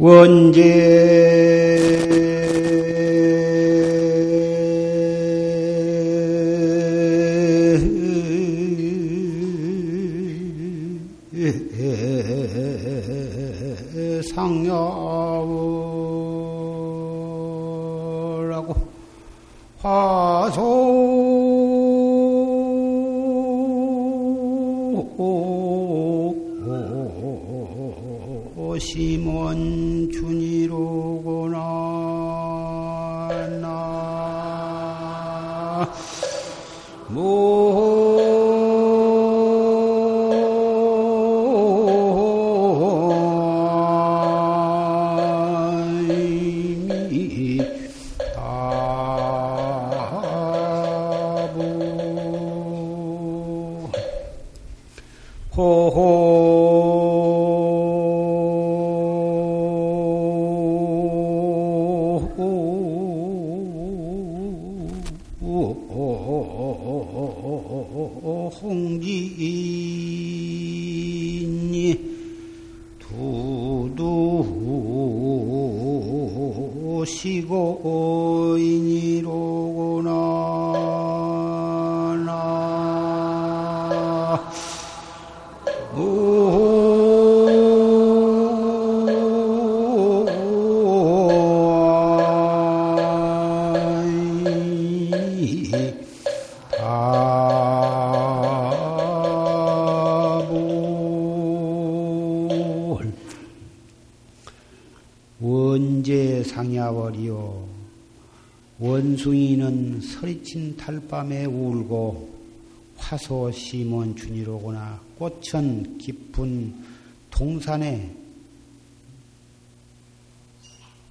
원제 서리친 달밤에 울고 화소 심원 준이로구나 꽃은 깊은 동산에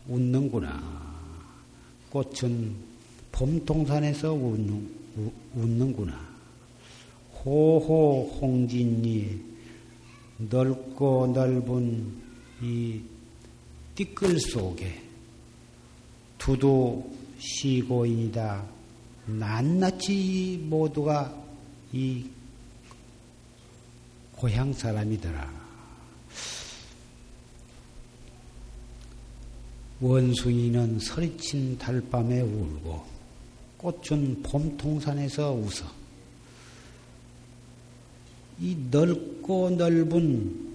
웃는구나. 꽃은 봄 동산에서 웃는, 웃는구나. 호호 홍진이 넓고 넓은 이 띠끌 속에 두두 시고인이다. 낱낱이 모두가 이 고향 사람이더라. 원숭이는 서리친 달밤에 울고 꽃은 봄통산에서 웃어. 이 넓고 넓은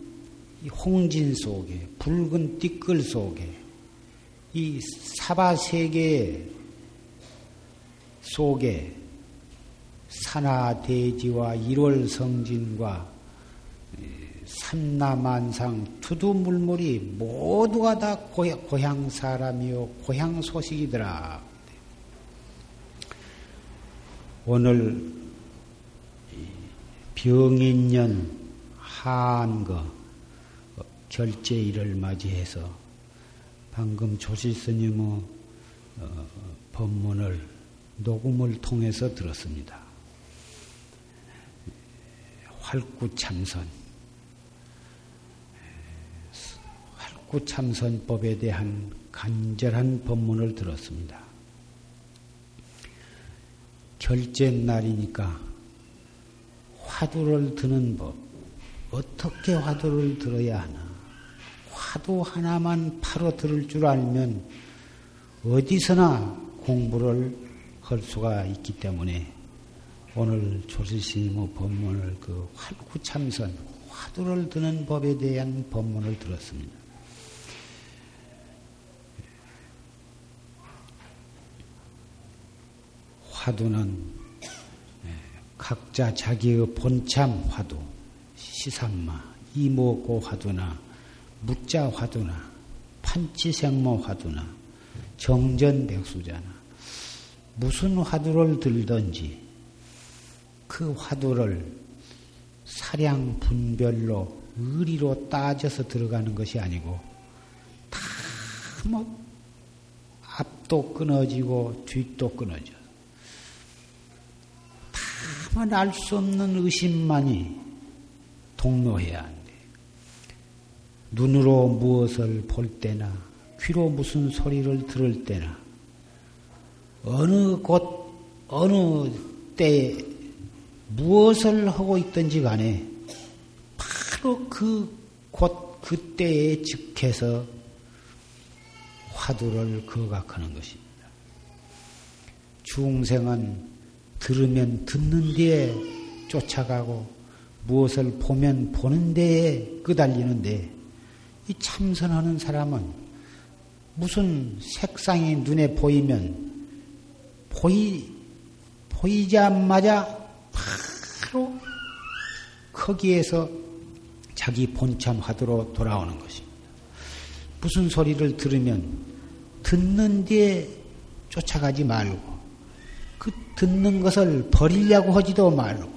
이 홍진 속에 붉은 띠끌 속에 이 사바 세계에 속에 산하대지와 일월성진과 산나만상 두두물물이 모두가 다 고향 사람이요 고향 소식이더라. 오늘 병인년 한거 결제일을 맞이해서 방금 조실 스님의 어, 법문을 녹음을 통해서 들었습니다. 활구참선. 활구참선법에 대한 간절한 법문을 들었습니다. 결제 날이니까 화두를 드는 법. 어떻게 화두를 들어야 하나? 화두 하나만 바로 들을 줄 알면 어디서나 공부를 할 수가 있기 때문에 오늘 조실스님의 법문을 그 활구참선 화두를 드는 법에 대한 법문을 들었습니다. 화두는 예, 각자 자기의 본참 화두, 시산마, 이모고 화두나 묵자 화두나 판치생모 화두나 정전백수자나 무슨 화두를 들든지 그 화두를 사량 분별로 의리로 따져서 들어가는 것이 아니고 다뭐 앞도 끊어지고 뒷도 끊어져. 다만 알 수 없는 의심만이 동로해야 한대. 눈으로 무엇을 볼 때나 귀로 무슨 소리를 들을 때나 어느 곳, 어느 때 무엇을 하고 있든지 간에 바로 그 곳, 그때에 즉해서 화두를 거각하는 것입니다. 중생은 들으면 듣는 데에 쫓아가고 무엇을 보면 보는 데에 끄달리는데 이 참선하는 사람은 무슨 색상이 눈에 보이면 보이 보이자마자 바로 거기에서 자기 본참 화두로 돌아오는 것입니다. 무슨 소리를 들으면 듣는 데에 쫓아가지 말고 그 듣는 것을 버리려고 하지도 말고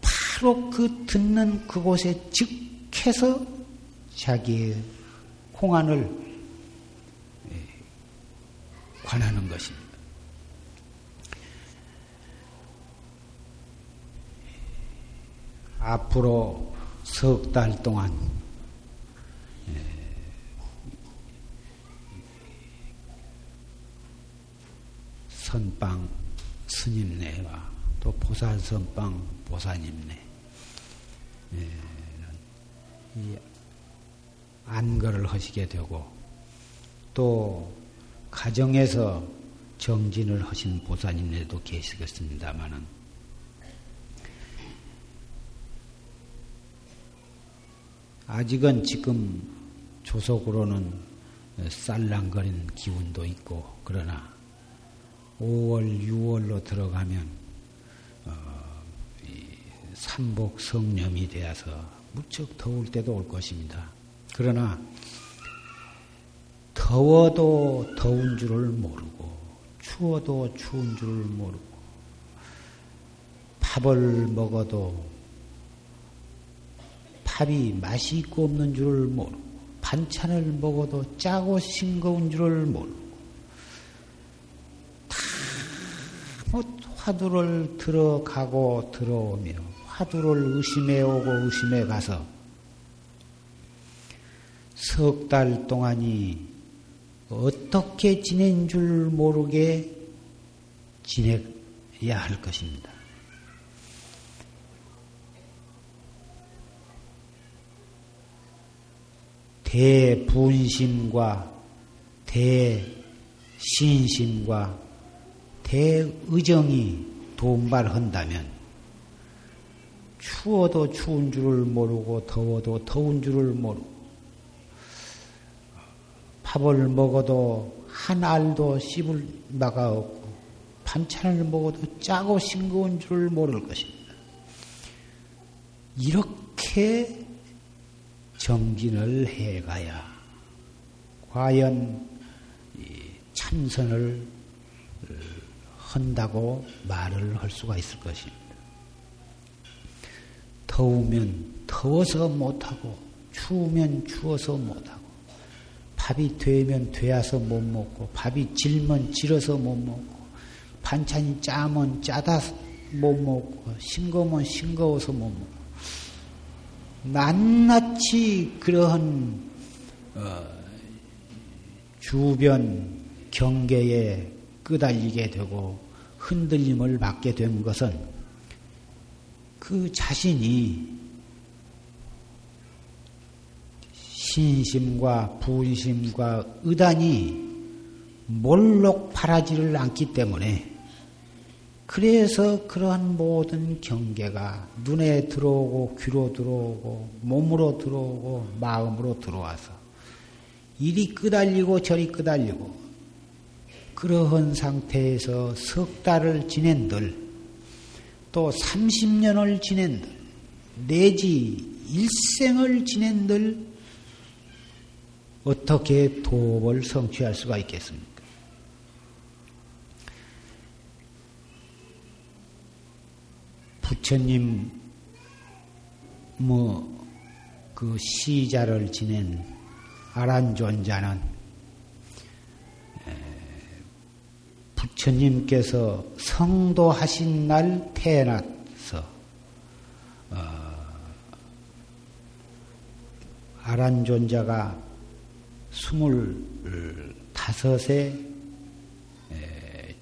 바로 그 듣는 그곳에 즉해서 자기의 공안을 예, 관하는 것입니다. 앞으로 석 달 동안. 예, 선방 스님네와 또 보살 선방 보사님네. 이 안거를 하시게 되고 또 가정에서 정진을 하신 보사님들도 계시겠습니다만은 아직은 지금 조속으로는 쌀랑거리는 기운도 있고 그러나 5월, 6월로 들어가면 어, 삼복 성념이 되어서 무척 더울 때도 올 것입니다. 그러나 더워도 더운 줄을 모르고 추워도 추운 줄을 모르고 밥을 먹어도 밥이 맛이 있고 없는 줄을 모르고 반찬을 먹어도 짜고 싱거운 줄을 모르고 다 뭐 화두를 들어가고 들어오며 화두를 의심해 오고 의심해 가서 석 달 동안이 어떻게 지낸 줄 모르게 지내야 할 것입니다. 대분심과 대신심과 대의정이 돈발한다면 추워도 추운 줄을 모르고 더워도 더운 줄을 모르고 밥을 먹어도 한 알도 씹을 바가 없고 반찬을 먹어도 짜고 싱거운 줄을 모를 것입니다. 이렇게 정진을 해가야 과연 참선을 한다고 말을 할 수가 있을 것입니다. 더우면 더워서 못하고 추우면 추워서 못하고 밥이 되면 되어서 못 먹고 밥이 질면 질어서 못 먹고 반찬이 짜면 짜다 못 먹고 싱거우면 싱거워서 못 먹고 낱낱이 그러한 어, 주변 경계에 끄달리게 되고 흔들림을 받게 된 것은 그 자신이 신심과 분심과 의단이 몰록 바라지를 않기 때문에 그래서 그러한 모든 경계가 눈에 들어오고 귀로 들어오고 몸으로 들어오고 마음으로 들어와서 이리 끄달리고 저리 끄달리고 그러한 상태에서 석 달을 지낸들 또 30년을 지낸들 내지 일생을 지낸들 어떻게 도업을 성취할 수가 있겠습니까? 부처님 뭐 그 시자를 지낸 아란존자는 부처님께서 성도하신 날 태어나서 어, 아란존자가 스물다섯에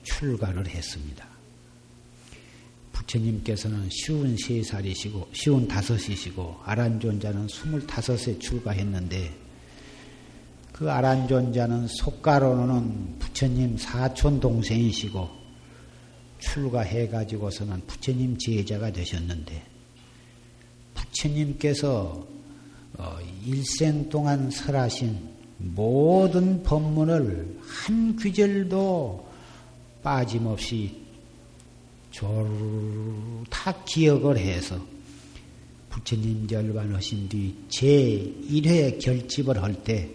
출가를 했습니다. 부처님께서는 쉬운 세 살이시고 쉬운 다섯이시고 아란존자는 스물다섯에 출가했는데 그 아란존자는 속가로는 부처님 사촌 동생이시고 출가해 가지고서는 부처님 제자가 되셨는데 부처님께서 어, 일생 동안 설하신 모든 법문을 한 귀절도 빠짐없이 조르 다 기억을 해서 부처님 절반하신 뒤 제1회 결집을 할 때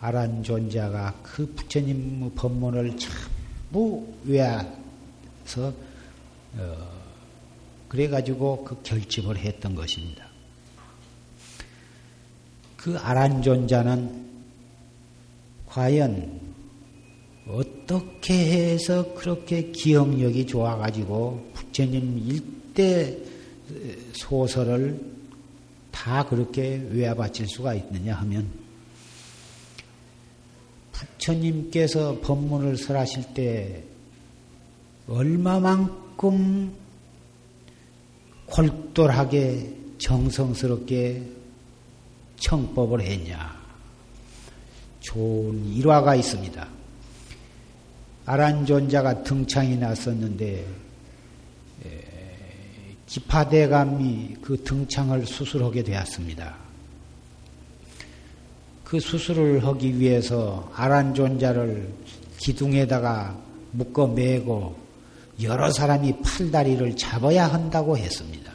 아란 존자가 그 부처님 법문을 전부 외워서 어, 그래가지고 그 결집을 했던 것입니다. 그 아란 존자는 과연 어떻게 해서 그렇게 기억력이 좋아가지고 부처님 일대 소설을 다 그렇게 외워바칠 수가 있느냐 하면 부처님께서 법문을 설하실 때 얼마만큼 골똘하게 정성스럽게 청법을 했냐. 좋은 일화가 있습니다. 아란존자가 등창이 났었는데 기파대감이 그 등창을 수술하게 되었습니다. 그 수술을 하기 위해서 아란존자를 기둥에다가 묶어 매고 여러 사람이 팔다리를 잡아야 한다고 했습니다.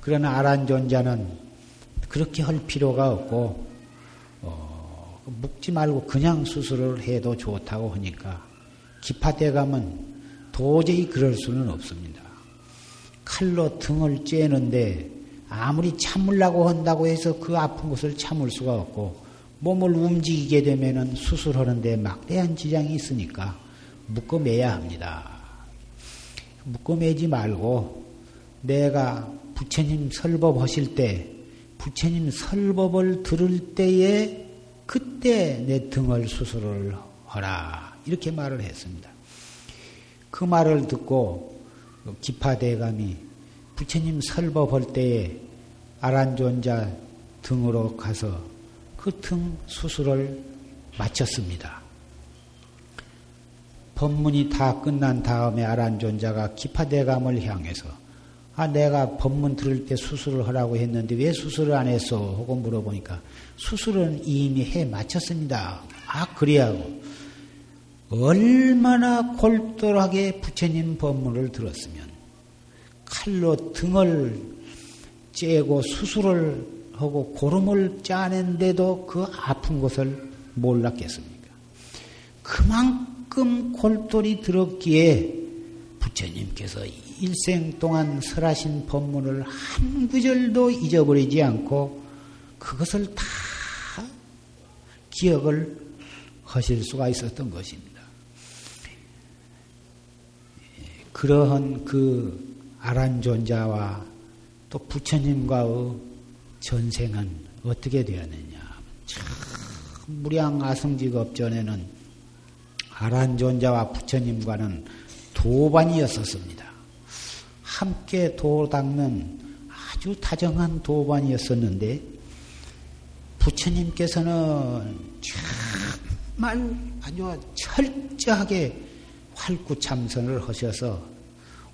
그러나 아란존자는 그렇게 할 필요가 없고 어, 묶지 말고 그냥 수술을 해도 좋다고 하니까 기파대감은 도저히 그럴 수는 없습니다. 칼로 등을 째는데 아무리 참으려고 한다고 해서 그 아픈 것을 참을 수가 없고 몸을 움직이게 되면은 수술하는데 막대한 지장이 있으니까 묶어매야 합니다. 묶어매지 말고 내가 부처님 설법 하실 때 부처님 설법을 들을 때에 그때 내 등을 수술을 하라. 이렇게 말을 했습니다. 그 말을 듣고 기파대감이 부처님 설법할 때에 아란존자 등으로 가서 그 등 수술을 마쳤습니다. 법문이 다 끝난 다음에 아란존자가 기파대감을 향해서 아 내가 법문 들을 때 수술을 하라고 했는데 왜 수술을 안 했어? 하고 물어보니까 수술은 이미 해 마쳤습니다. 아 그래야고 얼마나 골똘하게 부처님 법문을 들었으면 칼로 등을 째고 수술을 하고 고름을 짜낸데도 그 아픈 것을 몰랐겠습니까? 그만큼 골똘히 들었기에 부처님께서 일생 동안 설하신 법문을 한 구절도 잊어버리지 않고 그것을 다 기억을 하실 수가 있었던 것입니다. 그러한 그 아란 존자와 또 부처님과의 전생은 어떻게 되었느냐. 참 무량 아성직업 전에는 아란 존자와 부처님과는 도반이었었습니다. 함께 도 닦는 아주 다정한 도반이었었는데 부처님께서는 정말 아주 철저하게 활구참선을 하셔서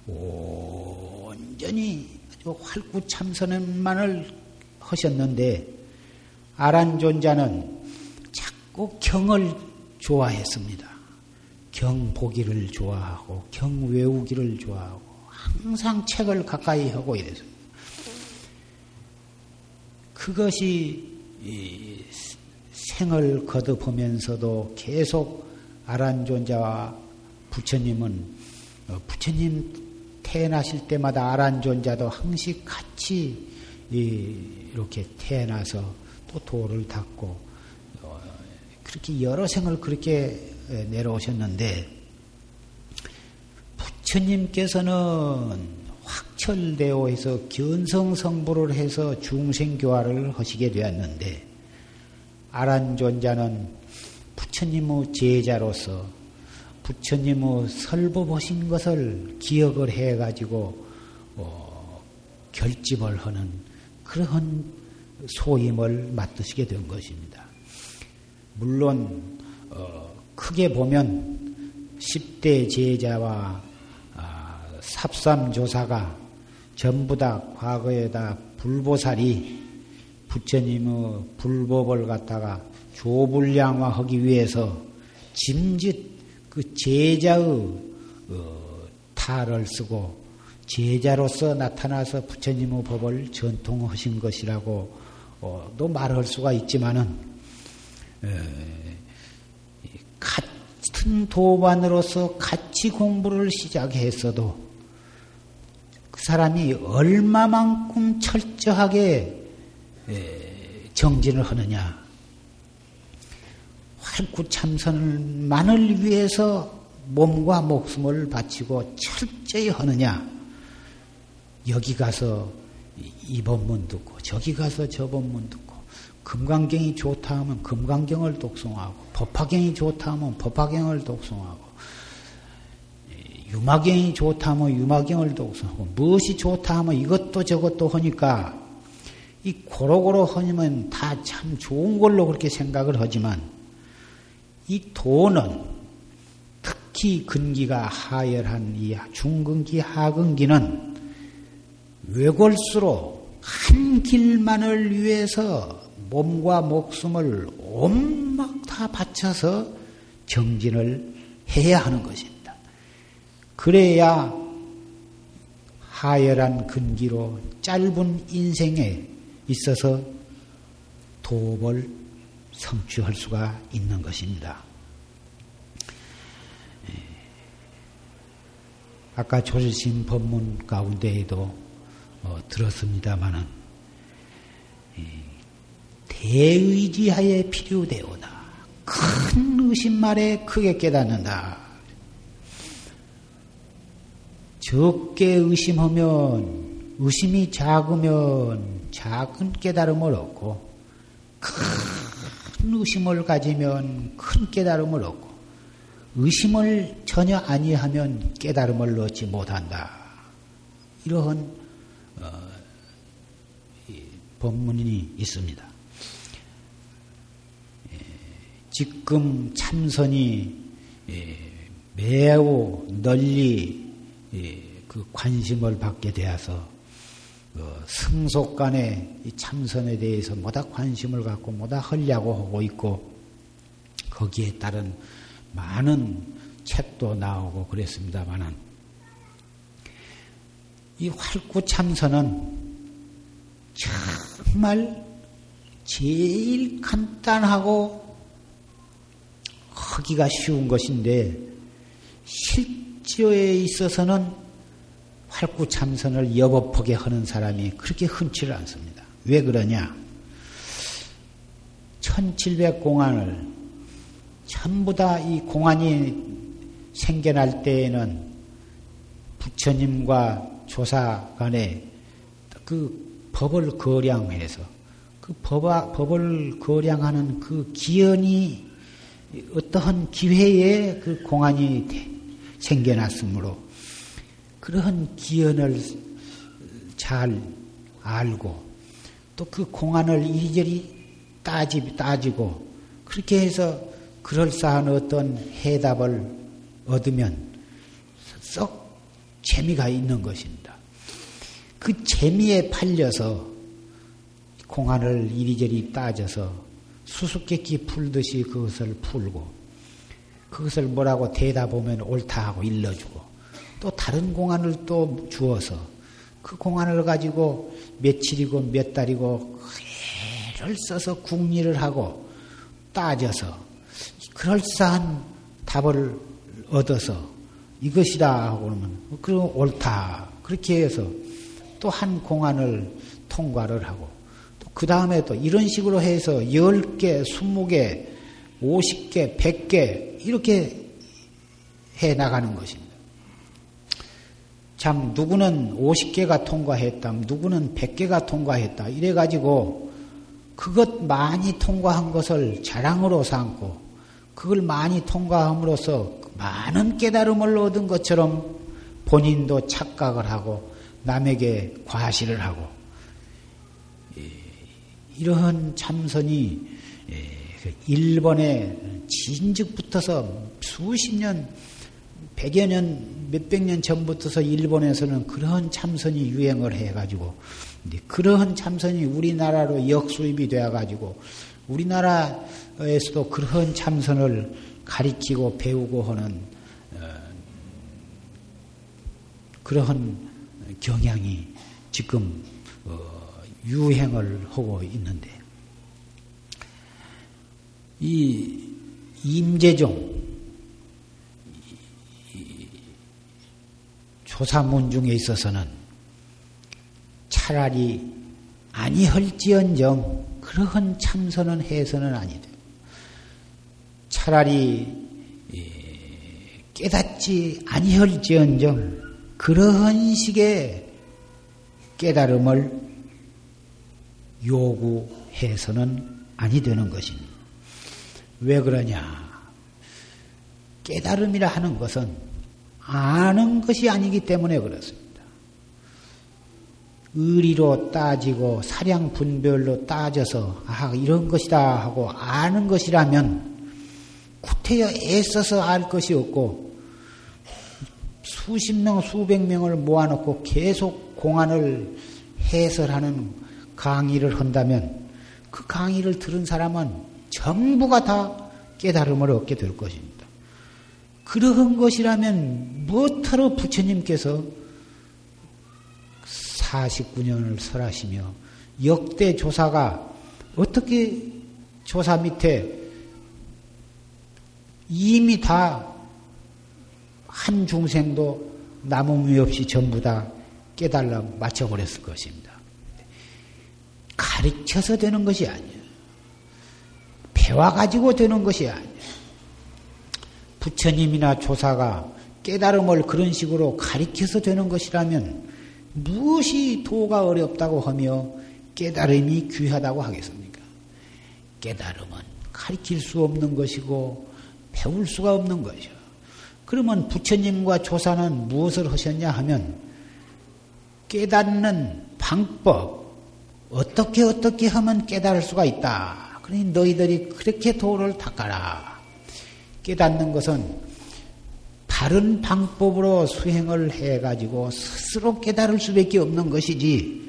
온전히 아주 활구참선만을 하셨는데 아란존자는 자꾸 경을 좋아했습니다. 경 보기를 좋아하고 경 외우기를 좋아하고 항상 책을 가까이 하고 이래서 그것이 생을 거듭하면서도 계속 아란존자와 부처님은 어, 부처님 태어나실 때마다 아란존자도 항시 같이 이렇게 태어나서 또 도를 닦고 어, 그렇게 여러 생을 그렇게 내려오셨는데 부처님께서는 확철대오 해서 견성성부를 해서 중생교화를 하시게 되었는데 아란존자는 부처님의 제자로서 부처님의 설법하신 것을 기억을 해가지고 어, 결집을 하는 그러한 소임을 맡으시게 된 것입니다. 물론 어, 크게 보면 10대 제자와 아, 삽삼조사가 전부 다 과거에다 불보살이 부처님의 불법을 갖다가 조불량화하기 위해서 짐짓 그 제자의 어, 탈을 쓰고 제자로서 나타나서 부처님의 법을 전통하신 것이라고 어, 또 말할 수가 있지만은 에, 같은 도반으로서 같이 공부를 시작했어도 그 사람이 얼마만큼 철저하게 에, 정진을 하느냐 활구 참선만을 위해서 몸과 목숨을 바치고 철저히 하느냐? 여기 가서 이 법문 듣고 저기 가서 저 법문 듣고 금강경이 좋다 하면 금강경을 독송하고 법화경이 좋다 하면 법화경을 독송하고 유마경이 좋다 하면 유마경을 독송하고 무엇이 좋다 하면 이것도 저것도 하니까 이 고로고로 하면 다 참 좋은 걸로 그렇게 생각을 하지만 이 돈은 특히 근기가 하열한 이 중근기 하근기는 외골수로 한 길만을 위해서 몸과 목숨을 온막 다 바쳐서 정진을 해야 하는 것입니다. 그래야 하열한 근기로 짧은 인생에 있어서 도업을 성취할 수가 있는 것입니다. 예. 아까 조실신 법문 가운데에도 어, 들었습니다마는 대의지하에 필요되오다. 큰 의심말에 크게 깨닫는다. 적게 의심하면 의심이 작으면 작은 깨달음을 얻고 큰 의심을 가지면 큰 깨달음을 얻고 의심을 전혀 아니하면 깨달음을 얻지 못한다. 이러한 법문이 있습니다. 예, 지금 참선이 예, 매우 널리 예, 그 관심을 받게 되어서 그 승속간에 참선에 대해서 뭐다 관심을 갖고 뭐다 하려고 하고 있고 거기에 따른 많은 책도 나오고 그랬습니다만은 이 활구 참선은 정말 제일 간단하고 하기가 쉬운 것인데 실제에 있어서는 활구 참선을 여법하게 하는 사람이 그렇게 흔치를 않습니다. 왜 그러냐? 1700공안을 전부 다 이 공안이 생겨날 때에는 부처님과 조사 간에 그 법을 거량해서 그 법, 법을 거량하는 그 기연이 어떠한 기회에 그 공안이 생겨났으므로 그러한 기연을 잘 알고 또 그 공안을 이리저리 따지, 따지고 그렇게 해서 그럴싸한 어떤 해답을 얻으면 썩 재미가 있는 것입니다. 그 재미에 팔려서 공안을 이리저리 따져서 수수께끼 풀듯이 그것을 풀고 그것을 뭐라고 대답하면 옳다 하고 일러주고 또 다른 공안을 또 주어서 그 공안을 가지고 며칠이고 몇 달이고 애를 써서 궁리를 하고 따져서 그럴싸한 답을 얻어서 이것이다 하고 그러면 그럼 옳다 그렇게 해서 또 한 공안을 통과를 하고 또 그 다음에 또 이런 식으로 해서 10개, 20개, 50개, 100개 이렇게 해 나가는 것입니다. 참 누구는 50개가 통과했다, 누구는 100개가 통과했다 이래 가지고 그것 많이 통과한 것을 자랑으로 삼고 그걸 많이 통과함으로써 많은 깨달음을 얻은 것처럼 본인도 착각을 하고 남에게 과시를 하고 이러한 참선이 그 일본에 진즉부터서 수십 년, 백여 년, 몇백 년 전부터서 일본에서는 그런 참선이 유행을 해가지고, 그러한 참선이 우리나라로 역수입이 되어가지고, 우리나라에서도 그런 참선을 가리키고 배우고 하는 어, 그러한 경향이 지금 어, 유행을 하고 있는데 이 임재종 조사문 중에 있어서는 차라리 아니할지언정 그러한 참선은 해서는 아니다. 차라리 깨닫지 아니할지언정 그러한 식의 깨달음을 요구해서는 아니 되는 것입니다. 왜 그러냐? 깨달음이라 하는 것은 아는 것이 아니기 때문에 그렇습니다. 의리로 따지고 사량 분별로 따져서 아 이런 것이다 하고 아는 것이라면 구태여 애써서 알 것이 없고 수십 명 수백 명을 모아놓고 계속 공안을 해설하는 강의를 한다면 그 강의를 들은 사람은 전부가 다 깨달음을 얻게 될 것입니다. 그러한 것이라면 무엇하러 부처님께서 49년을 설하시며 역대 조사가 어떻게 조사 밑에 이미 다 한 중생도 남음이 없이 전부 다 깨달라 맞춰버렸을 것입니다. 가르쳐서 되는 것이 아니에요. 배워가지고 되는 것이 아니에요. 부처님이나 조사가 깨달음을 그런 식으로 가르쳐서 되는 것이라면 무엇이 도가 어렵다고 하며 깨달음이 귀하다고 하겠습니까? 깨달음은 가르칠 수 없는 것이고 배울 수가 없는 것이요. 그러면 부처님과 조사는 무엇을 하셨냐 하면 깨닫는 방법, 어떻게 어떻게 하면 깨달을 수가 있다. 그러니 너희들이 그렇게 도를 닦아라. 깨닫는 것은 바른 방법으로 수행을 해가지고 스스로 깨달을 수밖에 없는 것이지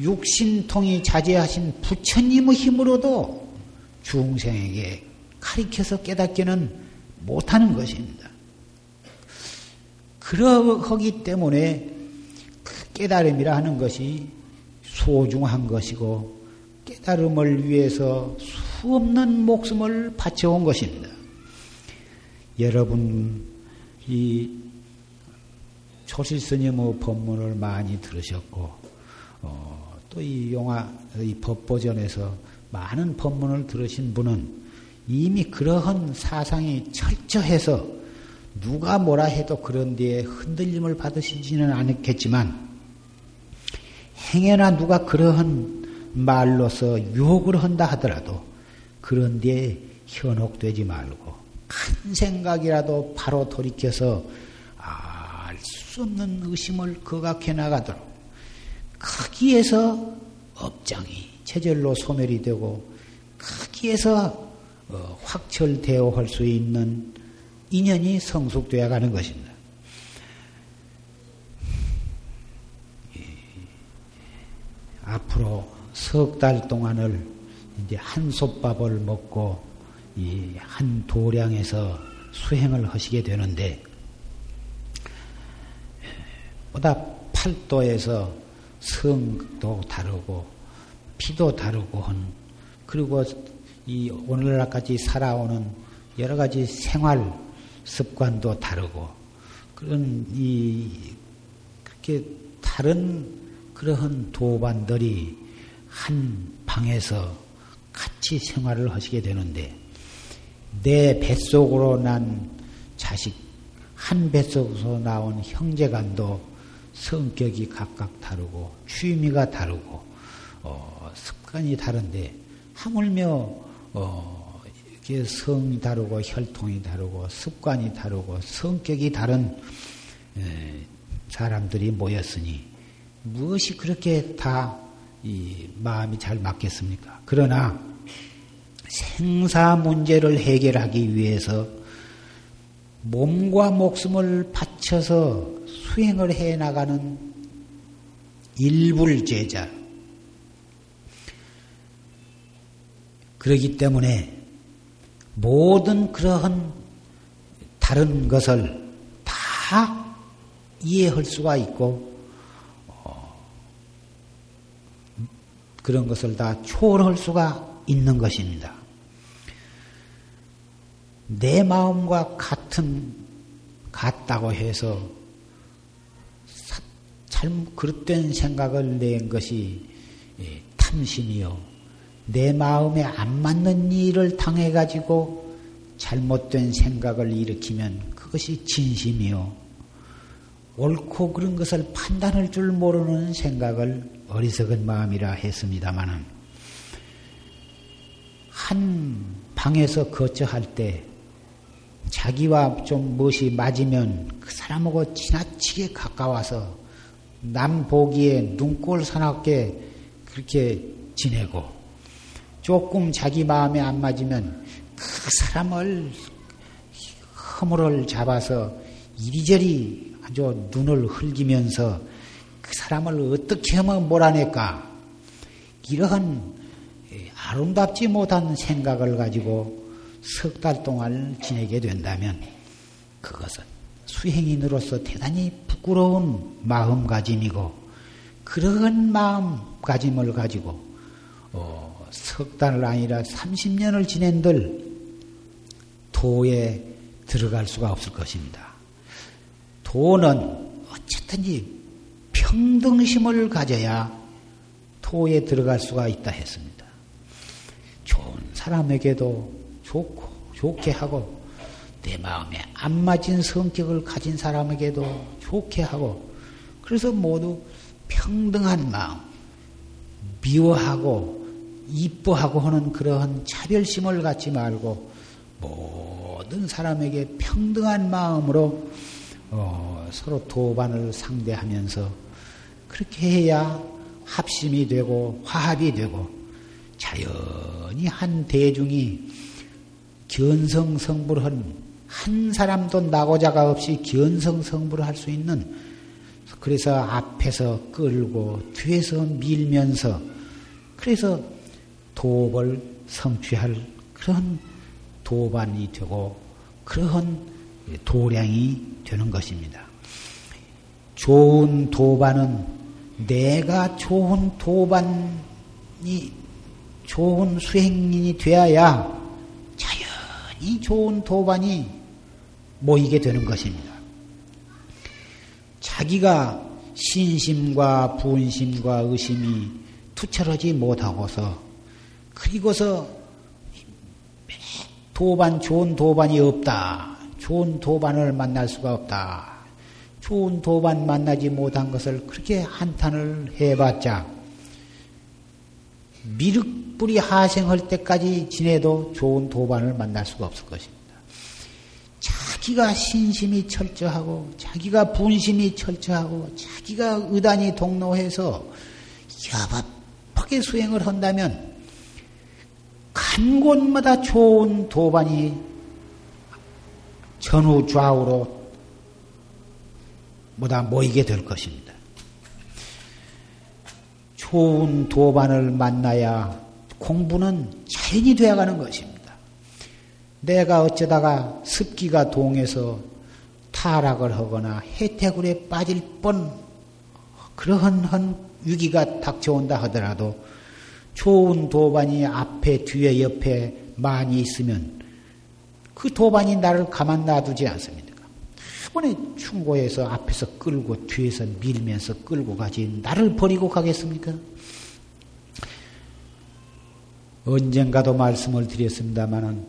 육신통이 자제하신 부처님의 힘으로도 중생에게 가리켜서 깨닫기는 못하는 것입니다. 그러하기 때문에 그 깨달음이라 하는 것이 소중한 것이고 깨달음을 위해서 수없는 목숨을 바쳐온 것입니다. 여러분 이 조실스님의 법문을 많이 들으셨고 어, 또 이 용화 이 법보전에서 많은 법문을 들으신 분은 이미 그러한 사상이 철저해서 누가 뭐라 해도 그런 데에 흔들림을 받으시지는 않겠지만 행여나 누가 그러한 말로서 유혹을 한다 하더라도 그런 데에 현혹되지 말고 큰 생각이라도 바로 돌이켜서 알 수 없는 의심을 거각해 나가도록 거기에서 업장이 체절로 소멸이 되고 거기에서 어, 확철되어 할 수 있는 인연이 성숙되어 가는 것입니다. 앞으로 석 달 동안을 이제 한 솥밥을 먹고 이 한 도량에서 수행을 하시게 되는데 보다 팔도에서 성도 다르고 피도 다르고 한 그리고 이 오늘날까지 살아오는 여러 가지 생활 습관도 다르고 그런 이 그렇게 다른 그러한 도반들이 한 방에서 같이 생활을 하시게 되는데 내 뱃속으로 난 자식 한 뱃속에서 나온 형제간도 성격이 각각 다르고 취미가 다르고 어, 습관이 다른데 하물며 어, 이게 성이 다르고 혈통이 다르고 습관이 다르고 성격이 다른 에, 사람들이 모였으니 무엇이 그렇게 다 이 마음이 잘 맞겠습니까? 그러나 생사 문제를 해결하기 위해서 몸과 목숨을 바쳐서 수행을 해 나가는 일불 제자. 그러기 때문에 모든 그러한 다른 것을 다 이해할 수가 있고 어, 그런 것을 다 초월할 수가 있는 것입니다. 내 마음과 같은 같다고 해서 잘 그릇된 생각을 낸 것이 예, 탐심이요. 내 마음에 안 맞는 일을 당해 가지고 잘못된 생각을 일으키면 그것이 진심이요. 옳고 그런 것을 판단할 줄 모르는 생각을 어리석은 마음이라 했습니다마는 한 방에서 거처할 때 자기와 좀 무엇이 맞으면 그 사람하고 지나치게 가까워서 남 보기에 눈꼴 사납게 그렇게 지내고 조금 자기 마음에 안 맞으면 그 사람을 허물을 잡아서 이리저리 아주 눈을 흘기면서 그 사람을 어떻게 하면 몰아낼까? 이러한 아름답지 못한 생각을 가지고 석 달 동안 지내게 된다면 그것은 수행인으로서 대단히 부끄러운 마음가짐이고 그런 마음가짐을 가지고 어, 석 달을 아니라 30년을 지낸들 도에 들어갈 수가 없을 것입니다. 도는 어쨌든지 평등심을 가져야 도에 들어갈 수가 있다 했습니다. 좋은 사람에게도 좋고 좋게 하고 내 마음에 안 맞은 성격을 가진 사람에게도 좋게 하고 그래서 모두 평등한 마음 미워하고 이뻐하고 하는 그러한 차별심을 갖지 말고 모든 사람에게 평등한 마음으로 어, 서로 도반을 상대하면서 그렇게 해야 합심이 되고 화합이 되고 자연히 한 대중이 견성성불한 한 사람도 나고자가 없이 견성성불을 할 수 있는 그래서 앞에서 끌고 뒤에서 밀면서 그래서 도업을 성취할 그런 도반이 되고 그러한 도량이 되는 것입니다. 좋은 도반은 내가 좋은 도반이 좋은 수행인이 되어야 자연히 좋은 도반이 모이게 되는 것입니다. 자기가 신심과 분심과 의심이 투철하지 못하고서 그리고서 도반 좋은 도반이 없다. 좋은 도반을 만날 수가 없다. 좋은 도반 만나지 못한 것을 그렇게 한탄을 해봤자 미륵불이 하생할 때까지 지내도 좋은 도반을 만날 수가 없을 것입니다. 자기가 신심이 철저하고 자기가 분심이 철저하고 자기가 의단이 동로해서 야바하게 수행을 한다면 간 곳마다 좋은 도반이 전후 좌우로 뭐다 모이게 될 것입니다. 좋은 도반을 만나야 공부는 자연히 되어가는 것입니다. 내가 어쩌다가 습기가 동해서 타락을 하거나 해태굴에 빠질 뻔 그러한 위기가 닥쳐온다 하더라도 좋은 도반이 앞에 뒤에 옆에 많이 있으면 그 도반이 나를 가만 놔두지 않습니까? 이번에 충고해서 앞에서 끌고 뒤에서 밀면서 끌고 가지 나를 버리고 가겠습니까? 언젠가도 말씀을 드렸습니다마는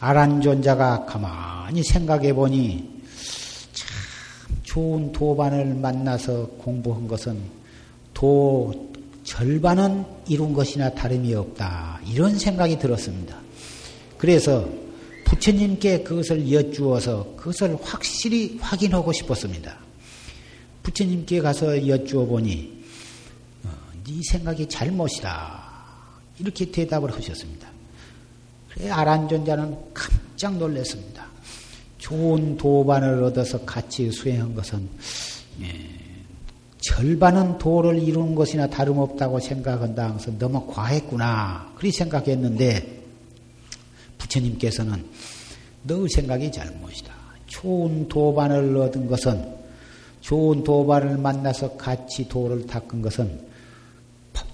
아란존자가 가만히 생각해 보니 참 좋은 도반을 만나서 공부한 것은 도 절반은 이룬 것이나 다름이 없다. 이런 생각이 들었습니다. 그래서 부처님께 그것을 여쭈어서 그것을 확실히 확인하고 싶었습니다. 부처님께 가서 여쭈어 보니 어, 네 생각이 잘못이다. 이렇게 대답을 하셨습니다. 그래 아란존자는 깜짝 놀랐습니다. 좋은 도반을 얻어서 같이 수행한 것은 예, 절반은 도를 이루는 것이나 다름없다고 생각한다 하면서 너무 과했구나 그리 생각했는데 부처님께서는 너 생각이 잘못이다. 좋은 도반을 얻은 것은 좋은 도반을 만나서 같이 도를 닦은 것은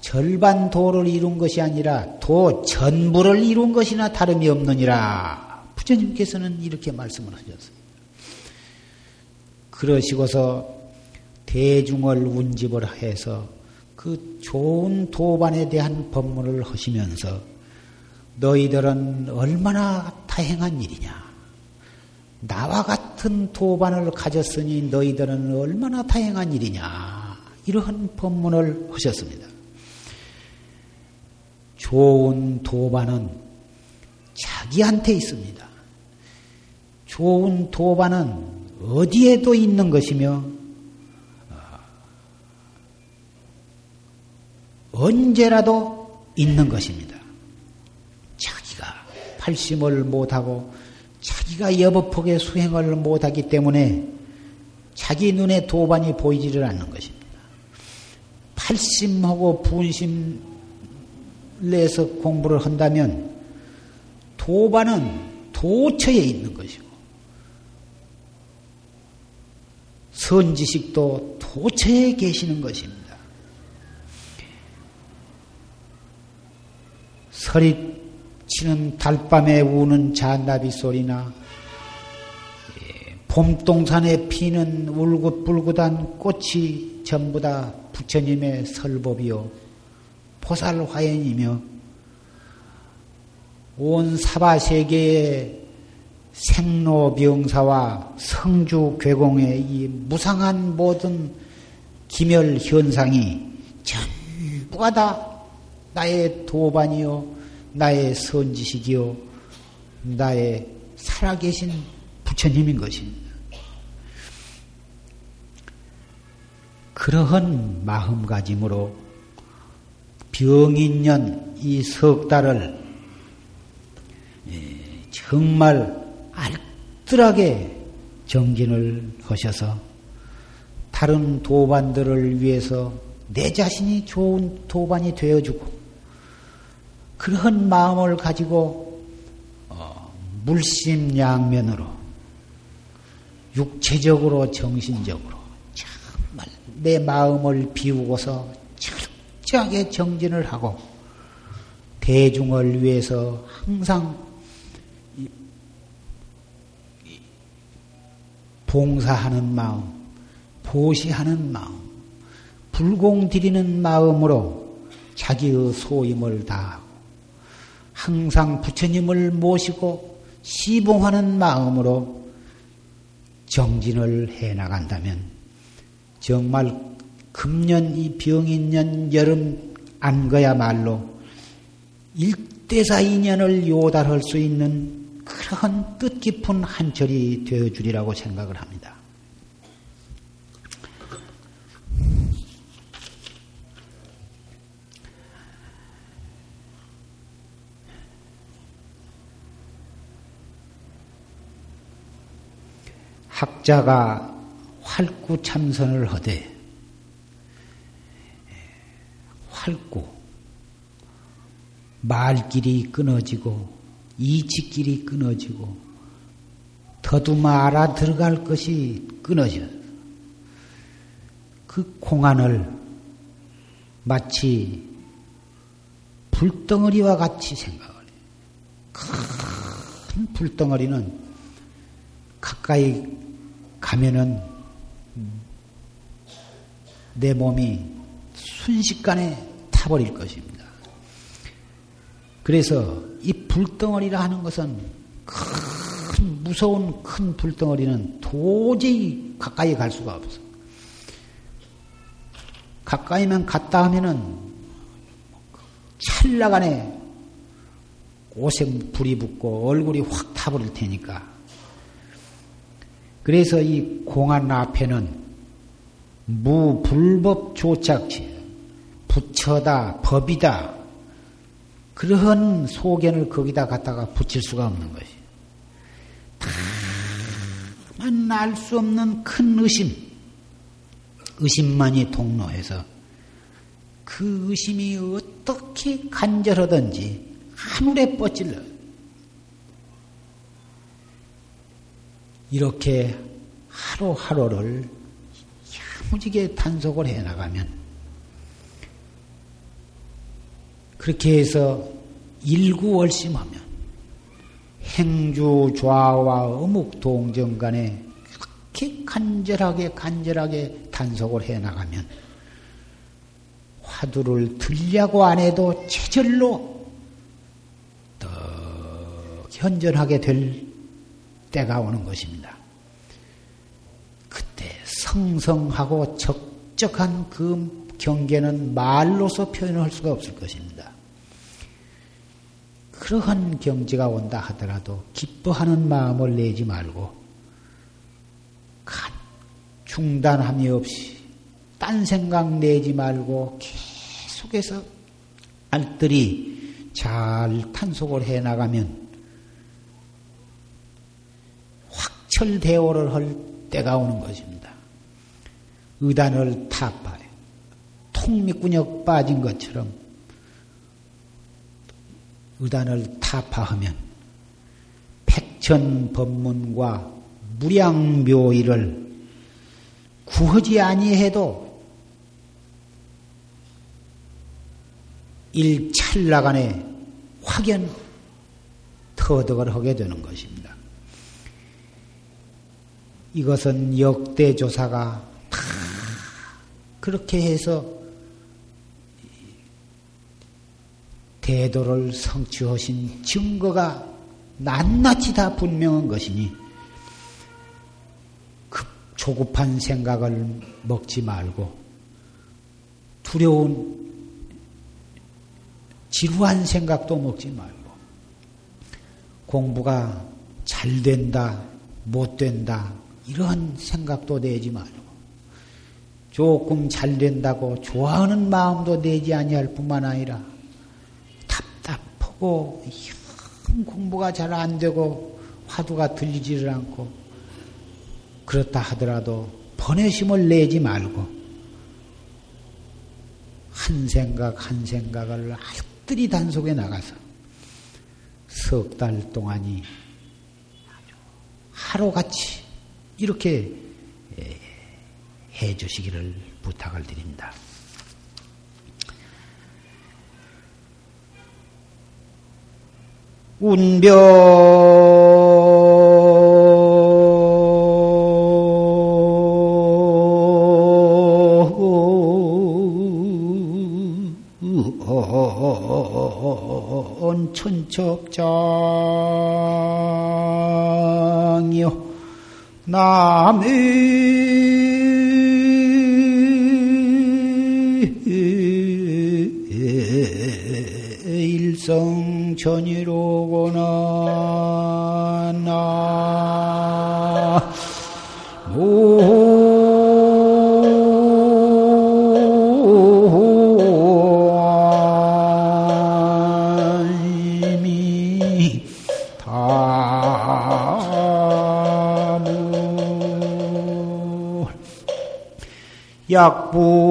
절반 도를 이룬 것이 아니라 도 전부를 이룬 것이나 다름이 없느니라. 부처님께서는 이렇게 말씀을 하셨습니다. 그러시고서 대중을 운집을 해서 그 좋은 도반에 대한 법문을 하시면서 너희들은 얼마나 다행한 일이냐. 나와 같은 도반을 가졌으니 너희들은 얼마나 다행한 일이냐. 이러한 법문을 하셨습니다. 좋은 도반은 자기한테 있습니다. 좋은 도반은 어디에도 있는 것이며 언제라도 있는 것입니다. 팔심을 못하고 자기가 여법폭의 수행을 못하기 때문에 자기 눈에 도반이 보이지를 않는 것입니다. 팔심하고 분심 내서 공부를 한다면 도반은 도처에 있는 것이고 선지식도 도처에 계시는 것입니다. 서 리치는 달밤에 우는 잔나비 소리나 예, 봄동산에 피는 울긋불긋한 꽃이 전부 다 부처님의 설법이요. 보살화연이며 온 사바세계의 생로병사와 성주괴공의 이 무상한 모든 기멸 현상이 전부가 다 나의 도반이요, 나의 선지식이요, 나의 살아계신 부처님인 것입니다. 그러한 마음가짐으로 병인년 이 석 달을 예, 정말 알뜰하게 정진을 하셔서 다른 도반들을 위해서 내 자신이 좋은 도반이 되어주고 그러한 마음을 가지고 어, 물심양면으로 육체적으로 정신적으로 정말 내 마음을 비우고서 철저하게 정진을 하고 대중을 위해서 항상 봉사하는 마음, 보시하는 마음, 불공 드리는 마음으로 자기의 소임을 다하고 항상 부처님을 모시고 시봉하는 마음으로 정진을 해 나간다면 정말 금년 이 병인년 여름 안 거야말로 일대사 인연을 요달할 수 있는 그런 뜻깊은 한철이 되어주리라고 생각을 합니다. 학자가 활구 참선을 하되 활구. 말길이 끊어지고 이치길이 끊어지고 더듬어 알아 들어갈 것이 끊어져. 그 공안을 마치 불덩어리와 같이 생각을 해. 큰 불덩어리는 가까이 가면은 내 몸이 순식간에 타버릴 것입니다. 그래서 이 불덩어리라 하는 것은 큰 무서운 큰 불덩어리는 도저히 가까이 갈 수가 없어. 가까이만 갔다 하면은 찰나간에 옷에 불이 붙고 얼굴이 확 타버릴 테니까 그래서 이 공안 앞에는 무불법 조착지, 부처다, 법이다, 그러한 소견을 거기다 갖다가 붙일 수가 없는 것이. 다만 알 수 없는 큰 의심, 의심만이 동로해서 그 의심이 어떻게 간절하든지 하늘에 뻗질러. 이렇게 하루하루를 야무지게 단속을 해 나가면 그렇게 해서 일구월심하면 행주 좌와 어묵 동정 간에 그렇게 간절하게 간절하게 단속을 해 나가면 화두를 들려고 안 해도 체절로 더 현전하게 될 때가 오는 것입니다. 그때 성성하고 적적한 그 경계는 말로서 표현할 수가 없을 것입니다. 그러한 경지가 온다 하더라도 기뻐하는 마음을 내지 말고 중단함이 없이 딴 생각 내지 말고 계속해서 알뜰히 잘 탄속을 해 나가면 확 철대오를 할 때가 오는 것입니다. 의단을 타파해 통미꾼역 빠진 것처럼 의단을 타파하면 백천 법문과 무량묘의를 구하지 아니해도 일찰나간에 확연 터득을 하게 되는 것입니다. 이것은 역대 조사가 다 그렇게 해서 대도를 성취하신 증거가 낱낱이 다 분명한 것이니 급 조급한 생각을 먹지 말고 두려운 지루한 생각도 먹지 말고 공부가 잘 된다, 못 된다, 이러한 생각도 내지 말고 조금 잘 된다고 좋아하는 마음도 내지 아니할 뿐만 아니라 답답하고 공부가 잘 안 되고 화두가 들리지를 않고 그렇다 하더라도 번외심을 내지 말고 한 생각 한 생각을 알뜰히 단속에 나가서 석 달 동안이 하루같이 이렇게 예, 해 주시기를 부탁을 드립니다. 운변 천척장 남 약부 올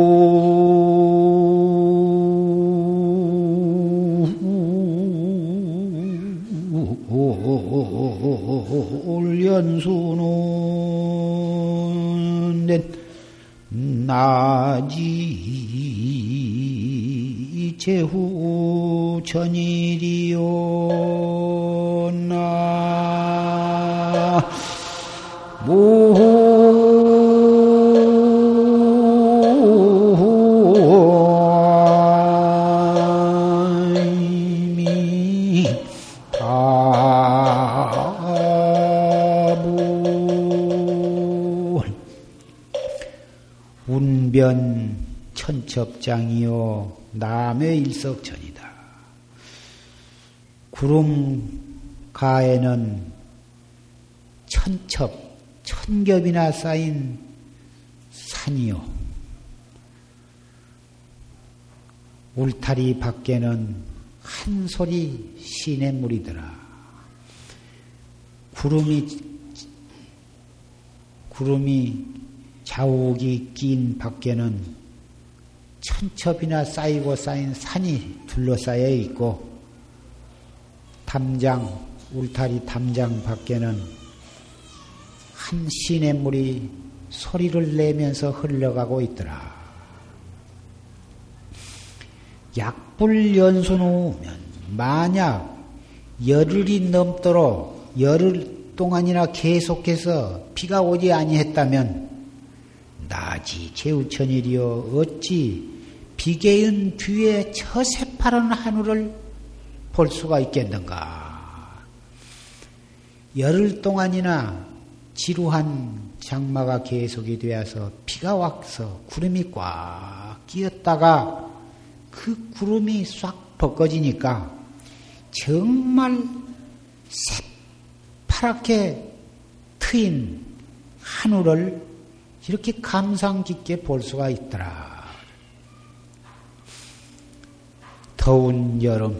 천첩장이요 남의 일석천이다. 구름 가에는 천첩 천겹이나 쌓인 산이요. 울타리 밖에는 한 소리 시냇물이더라. 구름이 구름이 자욱이 낀 밖에는 천첩이나 쌓이고 쌓인 산이 둘러싸여 있고 담장 울타리 담장 밖에는 한 시냇 물이 소리를 내면서 흘러가고 있더라. 약불 연순 후면 만약 열흘이 넘도록 열흘 동안이나 계속해서 비가 오지 아니했다면 나지 제우천일이여 어찌 비계은 뒤에 저 새파란 하늘을 볼 수가 있겠는가? 열흘 동안이나 지루한 장마가 계속이 되어서 비가 와서 구름이 꽉 끼었다가 그 구름이 싹 벗겨지니까 정말 새파랗게 트인 하늘을 이렇게 감상 깊게 볼 수가 있더라. 더운 여름,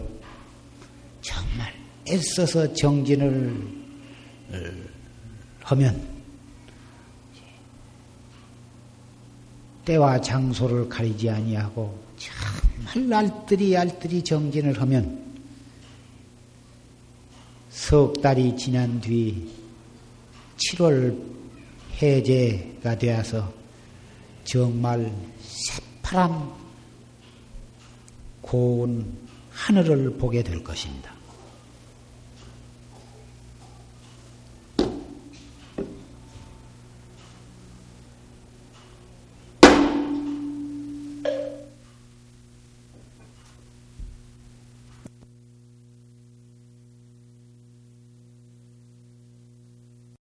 정말 애써서 정진을 어, 하면 때와 장소를 가리지 아니하고 정말 알뜰히 알뜰히 정진을 하면 석 달이 지난 뒤 7월 해제가 되어서 정말 새파란 고운 하늘을 보게 될 것입니다.